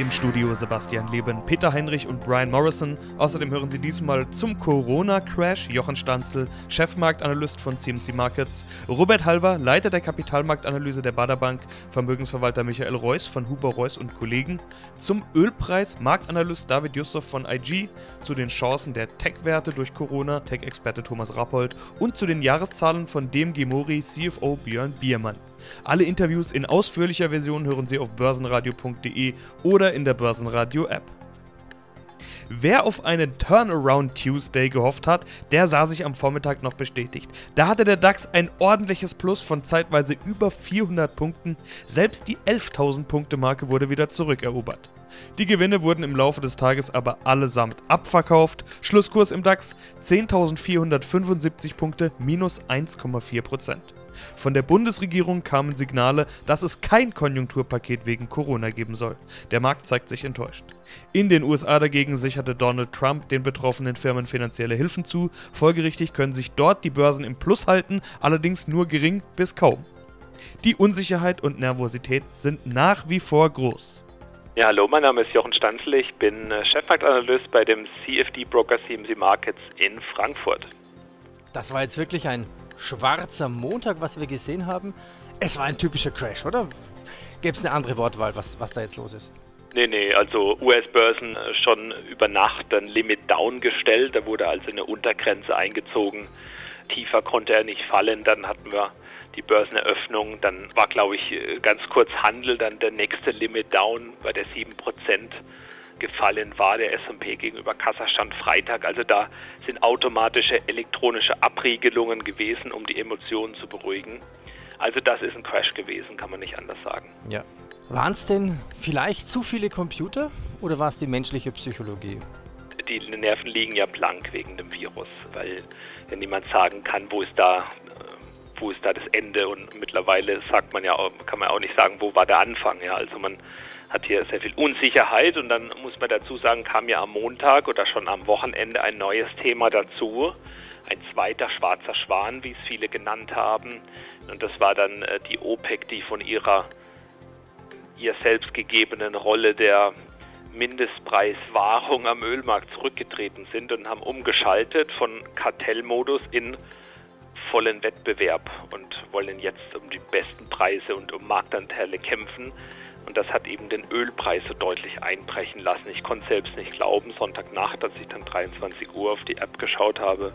Im Studio Sebastian Leben, Peter Heinrich und Brian Morrison. Außerdem hören Sie diesmal zum Corona-Crash Jochen Stanzel, Chefmarktanalyst von CMC Markets, Robert Halver, Leiter der Kapitalmarktanalyse der Baderbank, Vermögensverwalter Michael Reuss von Huber Reuss und Kollegen, zum Ölpreis Marktanalyst David Jussof von IG, zu den Chancen der Tech-Werte durch Corona Tech-Experte Thomas Rappold und zu den Jahreszahlen von DMG Mori CFO Björn Biermann. Alle Interviews in ausführlicher Version hören Sie auf börsenradio.de oder in der Börsenradio-App. Wer auf einen Turnaround Tuesday gehofft hat, der sah sich am Vormittag noch bestätigt. Da hatte der DAX ein ordentliches Plus von zeitweise über 400 Punkten. Selbst die 11.000 Punkte Marke wurde wieder zurückerobert. Die Gewinne wurden im Laufe des Tages aber allesamt abverkauft. Schlusskurs im DAX 10.475 Punkte, minus 1,4%. Von der Bundesregierung kamen Signale, dass es kein Konjunkturpaket wegen Corona geben soll. Der Markt zeigt sich enttäuscht. In den USA dagegen sicherte Donald Trump den betroffenen Firmen finanzielle Hilfen zu. Folgerichtig können sich dort die Börsen im Plus halten, allerdings nur gering bis kaum. Die Unsicherheit und Nervosität sind nach wie vor groß. Ja, hallo, mein Name ist Jochen Stanzel, ich bin äh, Chefmarktanalyst bei dem CFD Broker CMC Markets in Frankfurt. Das war jetzt wirklich ein schwarzer Montag, was wir gesehen haben. Es war ein typischer Crash, oder? Gäbe es eine andere Wortwahl, was, was da jetzt los ist? Nee, nee, also US-Börsen äh, schon über Nacht ein Limit down gestellt. Da wurde also eine Untergrenze eingezogen. Tiefer konnte er nicht fallen. Dann hatten wir die Börseneröffnung. Dann war, glaube ich, äh, ganz kurz Handel. Dann der nächste Limit down bei der 7% gefallen war, der S&P gegenüber Kasachstan Freitag. Also da sind automatische elektronische Abriegelungen gewesen, um die Emotionen zu beruhigen. Also das ist ein Crash gewesen, kann man nicht anders sagen. Ja. Waren es denn vielleicht zu viele Computer oder war es die menschliche Psychologie? Die Nerven liegen ja blank wegen dem Virus, weil ja niemand sagen kann, wo ist da wo ist da das Ende und mittlerweile sagt man ja kann man auch nicht sagen, wo war der Anfang, ja, also man hat hier sehr viel Unsicherheit und dann muss man dazu sagen, kam ja am Montag oder schon am Wochenende ein neues Thema dazu. Ein zweiter schwarzer Schwan, wie es viele genannt haben. Und das war dann äh, die OPEC, die von ihrer ihr selbst gegebenen Rolle der Mindestpreiswahrung am Ölmarkt zurückgetreten sind und haben umgeschaltet von Kartellmodus in vollen Wettbewerb und wollen jetzt um die besten Preise und um Marktanteile kämpfen. Und das hat eben den Ölpreis so deutlich einbrechen lassen. Ich konnte selbst nicht glauben, Sonntagnacht, als ich dann 23 Uhr auf die App geschaut habe,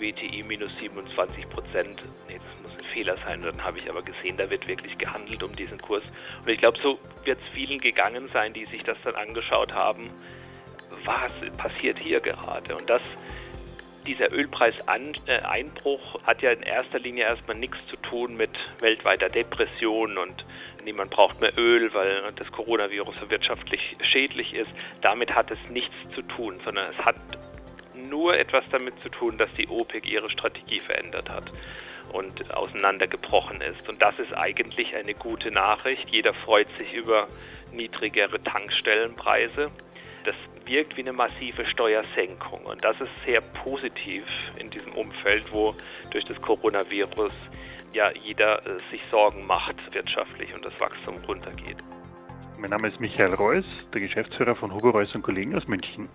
WTI minus 27 Prozent. Nee, das muss ein Fehler sein. Dann habe ich aber gesehen, da wird wirklich gehandelt um diesen Kurs. Und ich glaube, so wird es vielen gegangen sein, die sich das dann angeschaut haben. Was passiert hier gerade? Und das dieser Ölpreiseinbruch hat ja in erster Linie erstmal nichts zu tun mit weltweiter Depression und niemand braucht mehr Öl, weil das Coronavirus so wirtschaftlich schädlich ist. Damit hat es nichts zu tun, sondern es hat nur etwas damit zu tun, dass die OPEC ihre Strategie verändert hat und auseinandergebrochen ist. Und das ist eigentlich eine gute Nachricht. Jeder freut sich über niedrigere Tankstellenpreise. Das wirkt wie eine massive Steuersenkung. Und das ist sehr positiv in diesem Umfeld, wo durch das Coronavirus ja jeder äh, sich Sorgen macht wirtschaftlich und das Wachstum runtergeht. Mein Name ist Michael Reuss, der Geschäftsführer von Hugo Reuss und Kollegen aus München.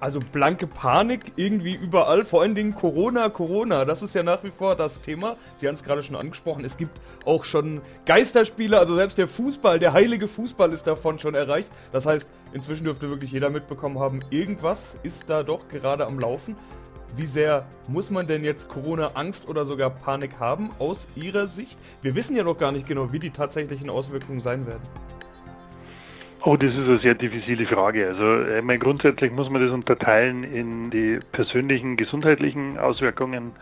Also blanke Panik irgendwie überall, vor allen Dingen Corona, Corona, das ist ja nach wie vor das Thema. Sie haben es gerade schon angesprochen, es gibt auch schon Geisterspiele, also selbst der Fußball, der heilige Fußball ist davon schon erreicht. Das heißt, inzwischen dürfte wirklich jeder mitbekommen haben, irgendwas ist da doch gerade am Laufen. Wie sehr muss man denn jetzt Corona-Angst oder sogar Panik haben aus Ihrer Sicht? Wir wissen ja noch gar nicht genau, wie die tatsächlichen Auswirkungen sein werden. Oh, das ist eine sehr diffizile Frage. Also meine, grundsätzlich muss man das unterteilen in die persönlichen gesundheitlichen Auswirkungen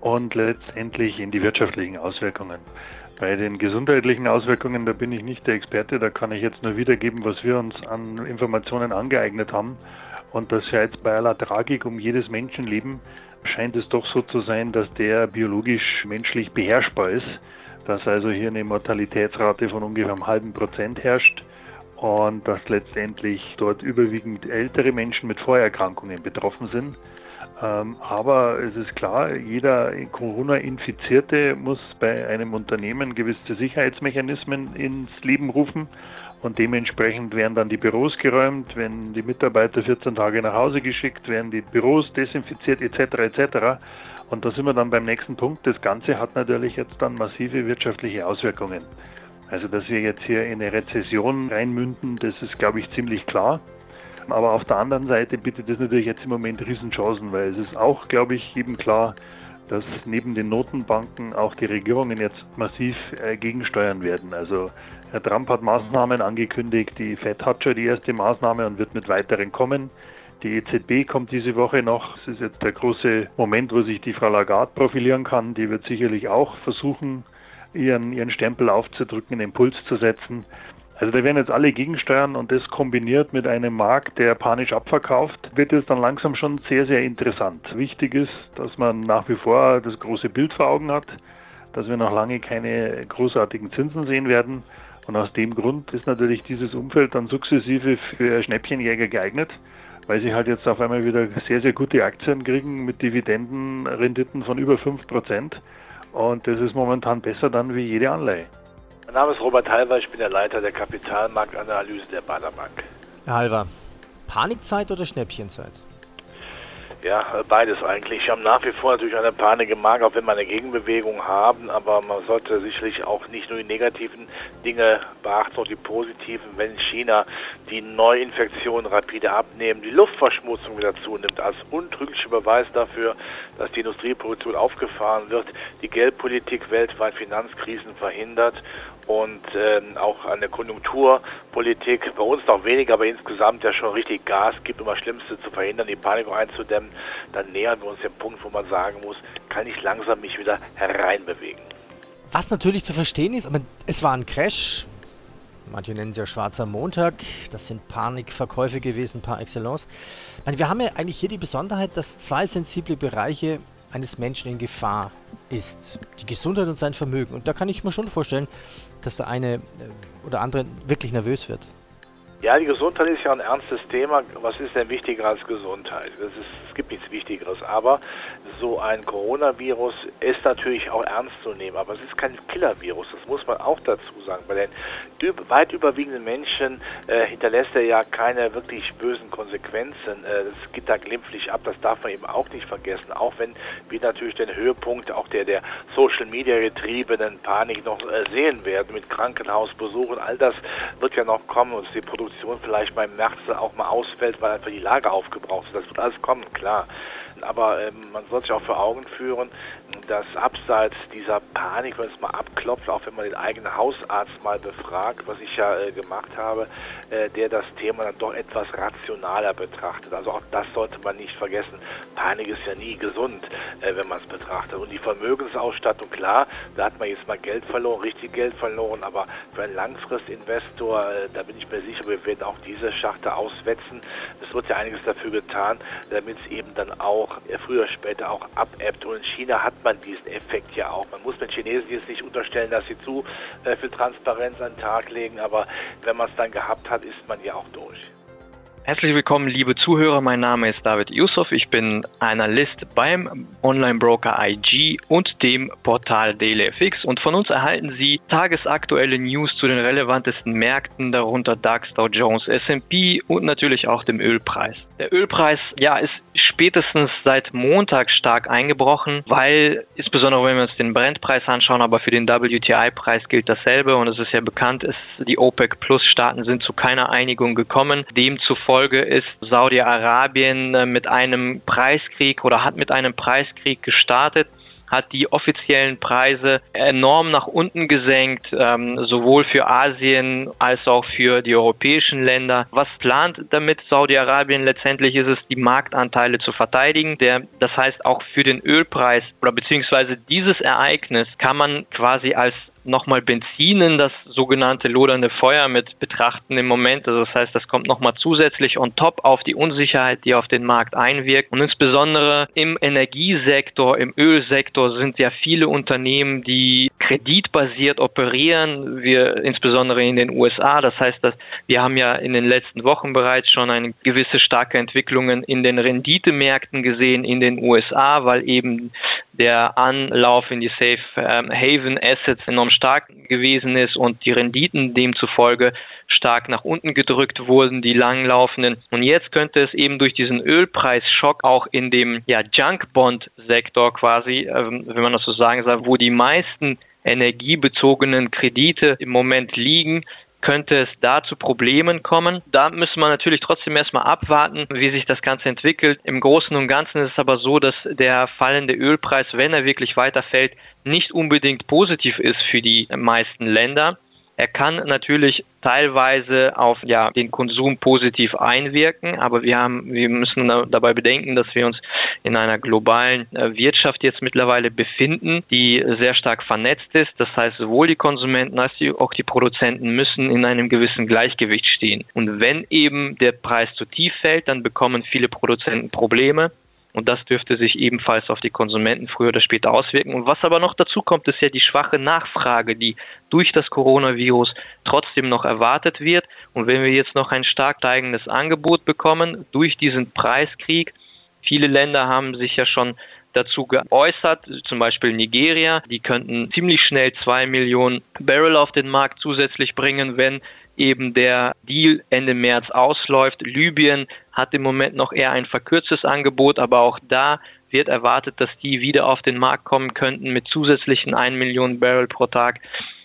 und letztendlich in die wirtschaftlichen Auswirkungen. Bei den gesundheitlichen Auswirkungen, da bin ich nicht der Experte, da kann ich jetzt nur wiedergeben, was wir uns an Informationen angeeignet haben. Und das ja jetzt bei aller Tragik um jedes Menschenleben scheint es doch so zu sein, dass der biologisch menschlich beherrschbar ist dass also hier eine Mortalitätsrate von ungefähr einem halben Prozent herrscht und dass letztendlich dort überwiegend ältere Menschen mit Vorerkrankungen betroffen sind. Ähm, aber es ist klar, jeder Corona-Infizierte muss bei einem Unternehmen gewisse Sicherheitsmechanismen ins Leben rufen und dementsprechend werden dann die Büros geräumt, werden die Mitarbeiter 14 Tage nach Hause geschickt, werden die Büros desinfiziert etc. etc. Und da sind wir dann beim nächsten Punkt. Das Ganze hat natürlich jetzt dann massive wirtschaftliche Auswirkungen. Also dass wir jetzt hier in eine Rezession reinmünden, das ist, glaube ich, ziemlich klar. Aber auf der anderen Seite bietet das natürlich jetzt im Moment Riesenchancen, weil es ist auch, glaube ich, jedem klar, dass neben den Notenbanken auch die Regierungen jetzt massiv äh, gegensteuern werden. Also Herr Trump hat Maßnahmen angekündigt, die FED hat schon die erste Maßnahme und wird mit weiteren kommen. Die EZB kommt diese Woche noch. Es ist jetzt der große Moment, wo sich die Frau Lagarde profilieren kann. Die wird sicherlich auch versuchen, ihren, ihren Stempel aufzudrücken, einen Impuls zu setzen. Also da werden jetzt alle gegensteuern und das kombiniert mit einem Markt, der panisch abverkauft, wird es dann langsam schon sehr, sehr interessant. Wichtig ist, dass man nach wie vor das große Bild vor Augen hat, dass wir noch lange keine großartigen Zinsen sehen werden. Und aus dem Grund ist natürlich dieses Umfeld dann sukzessive für Schnäppchenjäger geeignet, weil sie halt jetzt auf einmal wieder sehr, sehr gute Aktien kriegen mit Dividendenrenditen von über 5 Prozent. Und das ist momentan besser dann wie jede Anleihe. Mein Name ist Robert Halver, ich bin der Leiter der Kapitalmarktanalyse der Baderbank. Herr Halver, Panikzeit oder Schnäppchenzeit? Ja, beides eigentlich. Wir haben nach wie vor natürlich eine Panik im Markt, auch wenn wir eine Gegenbewegung haben, aber man sollte sicherlich auch nicht nur die negativen Dinge beachten, auch die positiven. Wenn China die Neuinfektionen rapide abnehmen, die Luftverschmutzung wieder zunimmt, als untrüglicher Beweis dafür, dass die Industrieproduktion aufgefahren wird, die Geldpolitik weltweit Finanzkrisen verhindert und ähm, auch eine Konjunkturpolitik, bei uns noch weniger, aber insgesamt ja schon richtig Gas gibt, um das Schlimmste zu verhindern, die Panik einzudämmen, dann nähern wir uns dem Punkt, wo man sagen muss, kann ich langsam mich wieder hereinbewegen. Was natürlich zu verstehen ist, aber es war ein Crash, manche nennen es ja schwarzer Montag, das sind Panikverkäufe gewesen par excellence. Meine, wir haben ja eigentlich hier die Besonderheit, dass zwei sensible Bereiche eines Menschen in Gefahr ist. Die Gesundheit und sein Vermögen. Und da kann ich mir schon vorstellen, dass der eine äh, oder andere wirklich nervös wird. Ja, die Gesundheit ist ja ein ernstes Thema. Was ist denn wichtiger als Gesundheit? Ist, es gibt nichts Wichtigeres. Aber so ein Coronavirus ist natürlich auch ernst zu nehmen. Aber es ist kein Killer-Virus. Das muss man auch dazu sagen. Bei den weit überwiegenden Menschen äh, hinterlässt er ja keine wirklich bösen Konsequenzen. Äh, das geht da glimpflich ab. Das darf man eben auch nicht vergessen. Auch wenn wir natürlich den Höhepunkt auch der, der Social-Media getriebenen Panik noch äh, sehen werden mit Krankenhausbesuchen. All das wird ja noch kommen und die Produktion Produktion vielleicht beim März auch mal ausfällt, weil einfach die Lage aufgebraucht ist. Das wird alles kommen, klar. Aber ähm, man soll sich auch vor Augen führen, dass abseits dieser Panik, wenn es mal abklopft, auch wenn man den eigenen Hausarzt mal befragt, was ich ja äh, gemacht habe, äh, der das Thema dann doch etwas rationaler betrachtet. Also auch das sollte man nicht vergessen. Panik ist ja nie gesund, äh, wenn man es betrachtet. Und die Vermögensausstattung, klar, da hat man jetzt mal Geld verloren, richtig Geld verloren, aber für einen Langfristinvestor, äh, da bin ich mir sicher, wir werden auch diese Schachtel auswetzen. Es wird ja einiges dafür getan, damit es eben dann auch äh, früher später auch abebbt. Und in China hat man diesen Effekt ja auch. Man muss den Chinesen jetzt nicht unterstellen, dass sie zu äh, viel Transparenz an den Tag legen, aber wenn man es dann gehabt hat, ist man ja auch durch. Herzlich willkommen, liebe Zuhörer. Mein Name ist David Yusuf. Ich bin Analyst beim Online-Broker IG und dem Portal DailyFX. Und von uns erhalten Sie tagesaktuelle News zu den relevantesten Märkten, darunter DAX, Dow Jones, S&P und natürlich auch dem Ölpreis. Der Ölpreis, ja, ist spätestens seit Montag stark eingebrochen, weil insbesondere wenn wir uns den Brentpreis anschauen, aber für den WTI-Preis gilt dasselbe und es ist ja bekannt, ist, die OPEC Plus Staaten sind zu keiner Einigung gekommen. Demzufolge ist Saudi-Arabien äh, mit einem Preiskrieg oder hat mit einem Preiskrieg gestartet hat die offiziellen Preise enorm nach unten gesenkt, ähm, sowohl für Asien als auch für die europäischen Länder. Was plant damit Saudi-Arabien? Letztendlich ist es, die Marktanteile zu verteidigen. Der, das heißt, auch für den Ölpreis oder beziehungsweise dieses Ereignis kann man quasi als nochmal Benzin in das sogenannte lodernde Feuer mit betrachten im Moment. Also das heißt, das kommt nochmal zusätzlich on top auf die Unsicherheit, die auf den Markt einwirkt. Und insbesondere im Energiesektor, im Ölsektor sind ja viele Unternehmen, die kreditbasiert operieren. Wir insbesondere in den USA. Das heißt, dass wir haben ja in den letzten Wochen bereits schon eine gewisse starke Entwicklungen in den Renditemärkten gesehen in den USA, weil eben der Anlauf in die Safe ähm, Haven Assets enorm stark gewesen ist und die Renditen demzufolge stark nach unten gedrückt wurden, die langlaufenden. Und jetzt könnte es eben durch diesen Ölpreisschock auch in dem ja, Junk Bond Sektor quasi, ähm, wenn man das so sagen soll, wo die meisten energiebezogenen Kredite im Moment liegen, könnte es da zu Problemen kommen. Da müssen wir natürlich trotzdem erstmal abwarten, wie sich das Ganze entwickelt. Im Großen und Ganzen ist es aber so, dass der fallende Ölpreis, wenn er wirklich weiterfällt, nicht unbedingt positiv ist für die meisten Länder. Er kann natürlich teilweise auf ja, den Konsum positiv einwirken, aber wir haben, wir müssen dabei bedenken, dass wir uns in einer globalen äh, Wirtschaft jetzt mittlerweile befinden, die sehr stark vernetzt ist. Das heißt, sowohl die Konsumenten als auch die Produzenten müssen in einem gewissen Gleichgewicht stehen. Und wenn eben der Preis zu tief fällt, dann bekommen viele Produzenten Probleme. Und das dürfte sich ebenfalls auf die Konsumenten früher oder später auswirken. Und was aber noch dazu kommt, ist ja die schwache Nachfrage, die durch das Coronavirus trotzdem noch erwartet wird. Und wenn wir jetzt noch ein stark steigendes Angebot bekommen durch diesen Preiskrieg, viele Länder haben sich ja schon dazu geäußert, zum Beispiel Nigeria, die könnten ziemlich schnell zwei Millionen Barrel auf den Markt zusätzlich bringen, wenn eben der Deal Ende März ausläuft. Libyen hat im Moment noch eher ein verkürztes Angebot, aber auch da wird erwartet, dass die wieder auf den Markt kommen könnten mit zusätzlichen 1 Million Barrel pro Tag.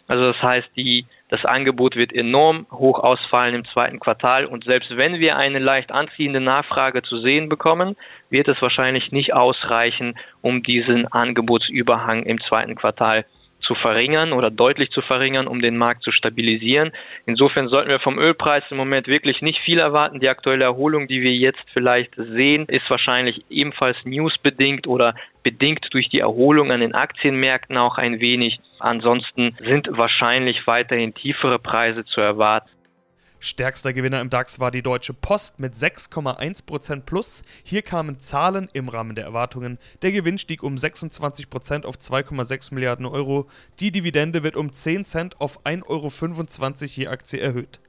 Also das heißt, die, das Angebot wird enorm hoch ausfallen im zweiten Quartal und selbst wenn wir eine leicht anziehende Nachfrage zu sehen bekommen, wird es wahrscheinlich nicht ausreichen, um diesen Angebotsüberhang im zweiten Quartal zu verringern oder deutlich zu verringern, um den Markt zu stabilisieren. Insofern sollten wir vom Ölpreis im Moment wirklich nicht viel erwarten. Die aktuelle Erholung, die wir jetzt vielleicht sehen, ist wahrscheinlich ebenfalls newsbedingt oder bedingt durch die Erholung an den Aktienmärkten auch ein wenig. Ansonsten sind wahrscheinlich weiterhin tiefere Preise zu erwarten. Stärkster Gewinner im DAX war die Deutsche Post mit 6,1% plus. Hier kamen Zahlen im Rahmen der Erwartungen. Der Gewinn stieg um 26% auf 2,6 Milliarden Euro. Die Dividende wird um 10 Cent auf 1,25 Euro je Aktie erhöht.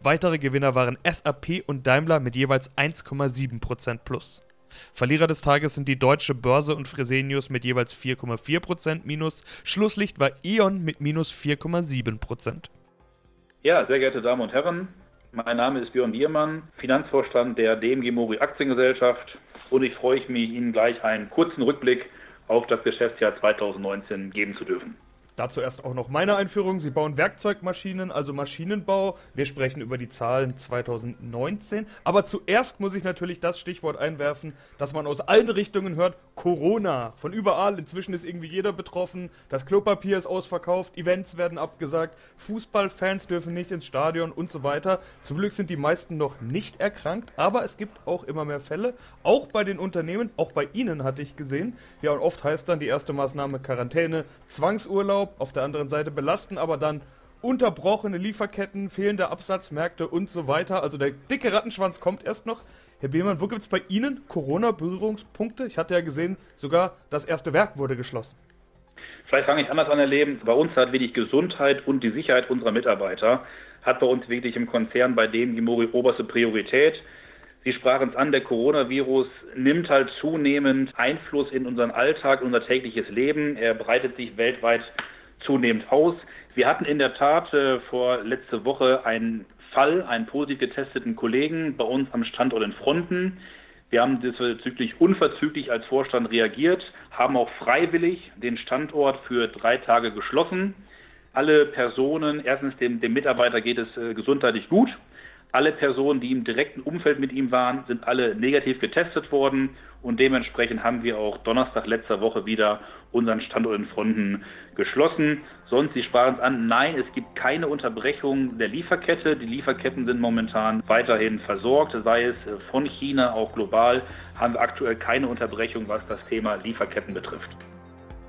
Weitere Gewinner waren SAP und Daimler mit jeweils 1,7% plus. Verlierer des Tages sind die Deutsche Börse und Fresenius mit jeweils 4,4% minus. Schlusslicht war E.ON mit minus 4,7%. Ja, sehr geehrte Damen und Herren, mein Name ist Björn Biermann, Finanzvorstand der DMG Mori Aktiengesellschaft und ich freue mich, Ihnen gleich einen kurzen Rückblick auf das Geschäftsjahr 2019 geben zu dürfen. Dazu erst auch noch meine Einführung. Sie bauen Werkzeugmaschinen, also Maschinenbau. Wir sprechen über die Zahlen 2019. Aber zuerst muss ich natürlich das Stichwort einwerfen, das man aus allen Richtungen hört. Corona. Von überall. Inzwischen ist irgendwie jeder betroffen. Das Klopapier ist ausverkauft. Events werden abgesagt. Fußballfans dürfen nicht ins Stadion und so weiter. Zum Glück sind die meisten noch nicht erkrankt. Aber es gibt auch immer mehr Fälle. Auch bei den Unternehmen. Auch bei Ihnen hatte ich gesehen. Ja, und oft heißt dann die erste Maßnahme Quarantäne, Zwangsurlaub Urlaub, auf der anderen Seite belasten aber dann unterbrochene Lieferketten, fehlende Absatzmärkte und so weiter. Also der dicke Rattenschwanz kommt erst noch. Herr Behmann, wo gibt es bei Ihnen Corona-Berührungspunkte? Ich hatte ja gesehen, sogar das erste Werk wurde geschlossen. Vielleicht fange ich anders an, erleben. Bei uns hat wirklich Gesundheit und die Sicherheit unserer Mitarbeiter hat bei uns wirklich im Konzern bei dem die oberste Priorität. Sie sprachen es an, der Coronavirus nimmt halt zunehmend Einfluss in unseren Alltag, unser tägliches Leben. Er breitet sich weltweit zunehmend aus. Wir hatten in der Tat äh, vor letzte Woche einen Fall, einen positiv getesteten Kollegen bei uns am Standort in Fronten. Wir haben diesbezüglich unverzüglich als Vorstand reagiert, haben auch freiwillig den Standort für drei Tage geschlossen. Alle Personen, erstens dem, dem Mitarbeiter geht es äh, gesundheitlich gut. Alle Personen, die im direkten Umfeld mit ihm waren, sind alle negativ getestet worden und dementsprechend haben wir auch Donnerstag letzter Woche wieder unseren Standort in Fronten geschlossen. Sonst, Sie sprachen es an, nein, es gibt keine Unterbrechung der Lieferkette. Die Lieferketten sind momentan weiterhin versorgt, sei es von China, auch global, haben wir aktuell keine Unterbrechung, was das Thema Lieferketten betrifft.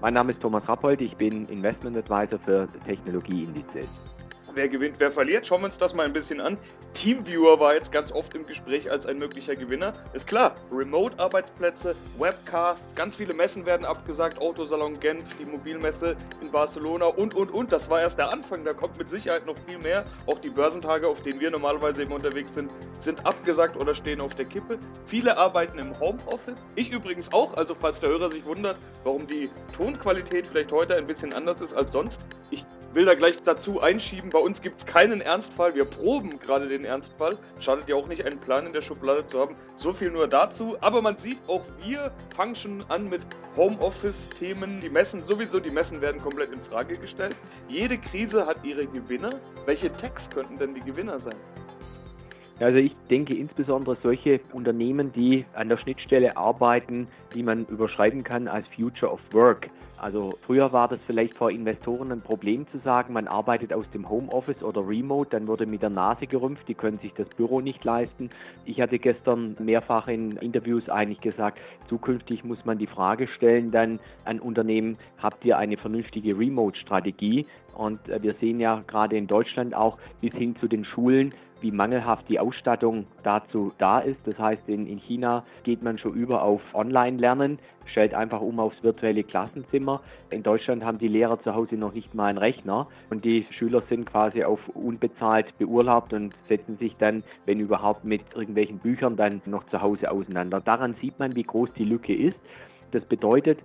Mein Name ist Thomas Rappold, ich bin Investment Advisor für Technologieindizes wer gewinnt, wer verliert. Schauen wir uns das mal ein bisschen an. Teamviewer war jetzt ganz oft im Gespräch als ein möglicher Gewinner. Ist klar, Remote-Arbeitsplätze, Webcasts, ganz viele Messen werden abgesagt, Autosalon Genf, die Mobilmesse in Barcelona und, und, und. Das war erst der Anfang, da kommt mit Sicherheit noch viel mehr. Auch die Börsentage, auf denen wir normalerweise eben unterwegs sind, sind abgesagt oder stehen auf der Kippe. Viele arbeiten im Homeoffice. Ich übrigens auch, also falls der Hörer sich wundert, warum die Tonqualität vielleicht heute ein bisschen anders ist als sonst. Ich will da gleich dazu einschieben, bei uns gibt es keinen Ernstfall. Wir proben gerade den Ernstfall. Schadet ja auch nicht, einen Plan in der Schublade zu haben. So viel nur dazu. Aber man sieht, auch wir fangen schon an mit Homeoffice-Themen. Die Messen sowieso, die Messen werden komplett in Frage gestellt. Jede Krise hat ihre Gewinner. Welche Tags könnten denn die Gewinner sein? Also ich denke insbesondere solche Unternehmen, die an der Schnittstelle arbeiten, die man überschreiben kann als Future of Work. Also früher war das vielleicht vor Investoren ein Problem zu sagen, man arbeitet aus dem Homeoffice oder Remote, dann wurde mit der Nase gerümpft, die können sich das Büro nicht leisten. Ich hatte gestern mehrfach in Interviews eigentlich gesagt, zukünftig muss man die Frage stellen dann an Unternehmen, habt ihr eine vernünftige Remote-Strategie? Und äh, wir sehen ja gerade in Deutschland auch bis hin zu den Schulen, wie mangelhaft die Ausstattung dazu da ist. Das heißt, in, in China geht man schon über auf Online-Lernen, stellt einfach um aufs virtuelle Klassenzimmer. In Deutschland haben die Lehrer zu Hause noch nicht mal einen Rechner und die Schüler sind quasi auf unbezahlt beurlaubt und setzen sich dann, wenn überhaupt, mit irgendwelchen Büchern dann noch zu Hause auseinander. Daran sieht man, wie groß die Lücke ist. Das bedeutet,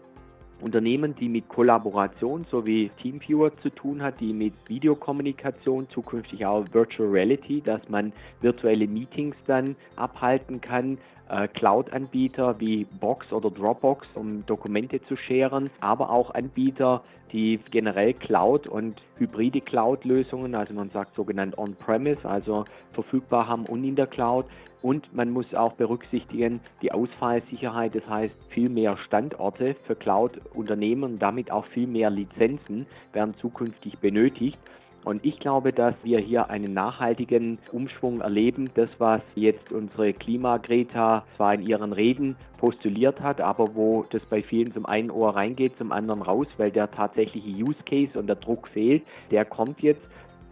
Unternehmen, die mit Kollaboration sowie Teamviewer zu tun hat, die mit Videokommunikation, zukünftig auch Virtual Reality, dass man virtuelle Meetings dann abhalten kann, äh, Cloud-Anbieter wie Box oder Dropbox, um Dokumente zu scheren, aber auch Anbieter, die generell Cloud und hybride Cloud-Lösungen, also man sagt sogenannt On-Premise, also verfügbar haben und in der Cloud. Und man muss auch berücksichtigen die Ausfallsicherheit, das heißt viel mehr Standorte für Cloud-Unternehmen und damit auch viel mehr Lizenzen werden zukünftig benötigt. Und ich glaube, dass wir hier einen nachhaltigen Umschwung erleben. Das, was jetzt unsere Klimagreta zwar in ihren Reden postuliert hat, aber wo das bei vielen zum einen Ohr reingeht, zum anderen raus, weil der tatsächliche Use Case und der Druck fehlt, der kommt jetzt.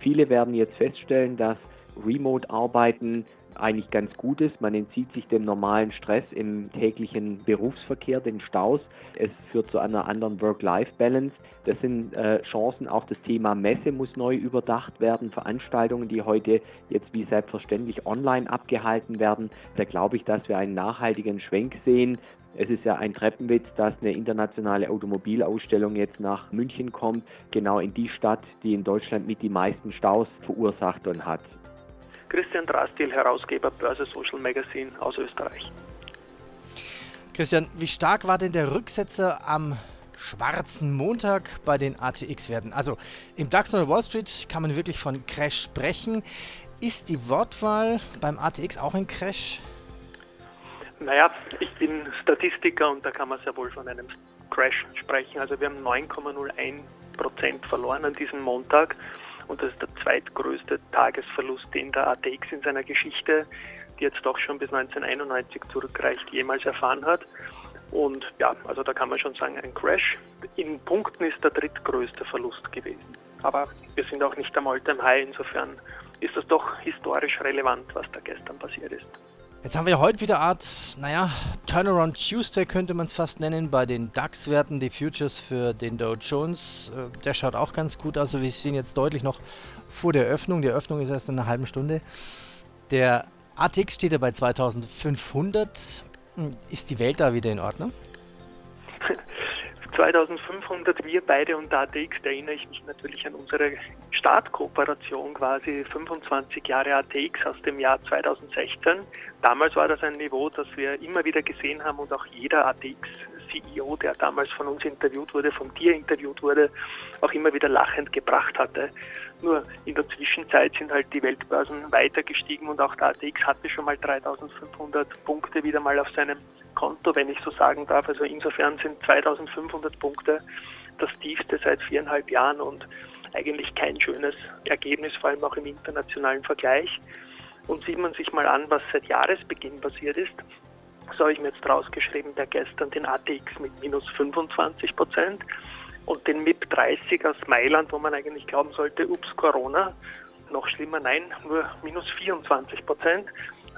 Viele werden jetzt feststellen, dass Remote-Arbeiten eigentlich ganz gut ist. Man entzieht sich dem normalen Stress im täglichen Berufsverkehr, den Staus. Es führt zu einer anderen Work-Life-Balance. Das sind äh, Chancen. Auch das Thema Messe muss neu überdacht werden. Veranstaltungen, die heute jetzt wie selbstverständlich online abgehalten werden. Da glaube ich, dass wir einen nachhaltigen Schwenk sehen. Es ist ja ein Treppenwitz, dass eine internationale Automobilausstellung jetzt nach München kommt, genau in die Stadt, die in Deutschland mit die meisten Staus verursacht und hat. Christian Drastil, Herausgeber Börse Social Magazine aus Österreich. Christian, wie stark war denn der Rücksetzer am schwarzen Montag bei den ATX-Werten? Also im DAX oder Wall Street kann man wirklich von Crash sprechen. Ist die Wortwahl beim ATX auch ein Crash? Naja, ich bin Statistiker und da kann man sehr wohl von einem Crash sprechen. Also wir haben 9,01 Prozent verloren an diesem Montag und das ist der zweitgrößte Tagesverlust, den der ATX in seiner Geschichte, die jetzt doch schon bis 1991 zurückreicht, jemals erfahren hat. Und ja, also da kann man schon sagen, ein Crash. In Punkten ist der drittgrößte Verlust gewesen. Aber wir sind auch nicht am All-Time-High, insofern ist das doch historisch relevant, was da gestern passiert ist. Jetzt haben wir heute wieder Art, naja, Turnaround Tuesday könnte man es fast nennen, bei den DAX-Werten, die Futures für den Dow Jones. Äh, der schaut auch ganz gut aus. Also wir sehen jetzt deutlich noch vor der Öffnung. Die Öffnung ist erst in einer halben Stunde. Der ATX steht ja bei 2500. Hm, ist die Welt da wieder in Ordnung? 2500, wir beide und ATX, da erinnere ich mich natürlich an unsere Startkooperation quasi, 25 Jahre ATX aus dem Jahr 2016. Damals war das ein Niveau, das wir immer wieder gesehen haben und auch jeder ATX-CEO, der damals von uns interviewt wurde, von dir interviewt wurde, auch immer wieder lachend gebracht hatte. Nur in der Zwischenzeit sind halt die Weltbörsen weiter gestiegen und auch der ATX hatte schon mal 3500 Punkte wieder mal auf seinem Konto, wenn ich so sagen darf. Also insofern sind 2500 Punkte das tiefste seit viereinhalb Jahren und eigentlich kein schönes Ergebnis, vor allem auch im internationalen Vergleich. Und sieht man sich mal an, was seit Jahresbeginn passiert ist, So habe ich mir jetzt rausgeschrieben, der gestern den ATX mit minus 25 Prozent und den MIP 30 aus Mailand, wo man eigentlich glauben sollte, ups, Corona. Noch schlimmer, nein, nur minus 24 Prozent.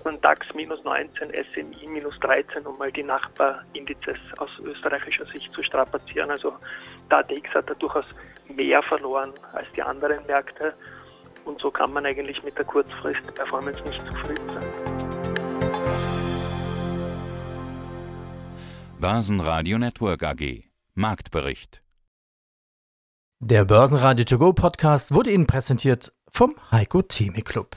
Und DAX minus 19, SMI minus 13, um mal die Nachbarindizes aus österreichischer Sicht zu strapazieren. Also der ATX hat da durchaus mehr verloren als die anderen Märkte. Und so kann man eigentlich mit der Kurzfrist-Performance nicht zufrieden sein. Börsenradio Network AG Marktbericht Der Börsenradio To Go Podcast wurde Ihnen präsentiert vom Heiko Theme Club.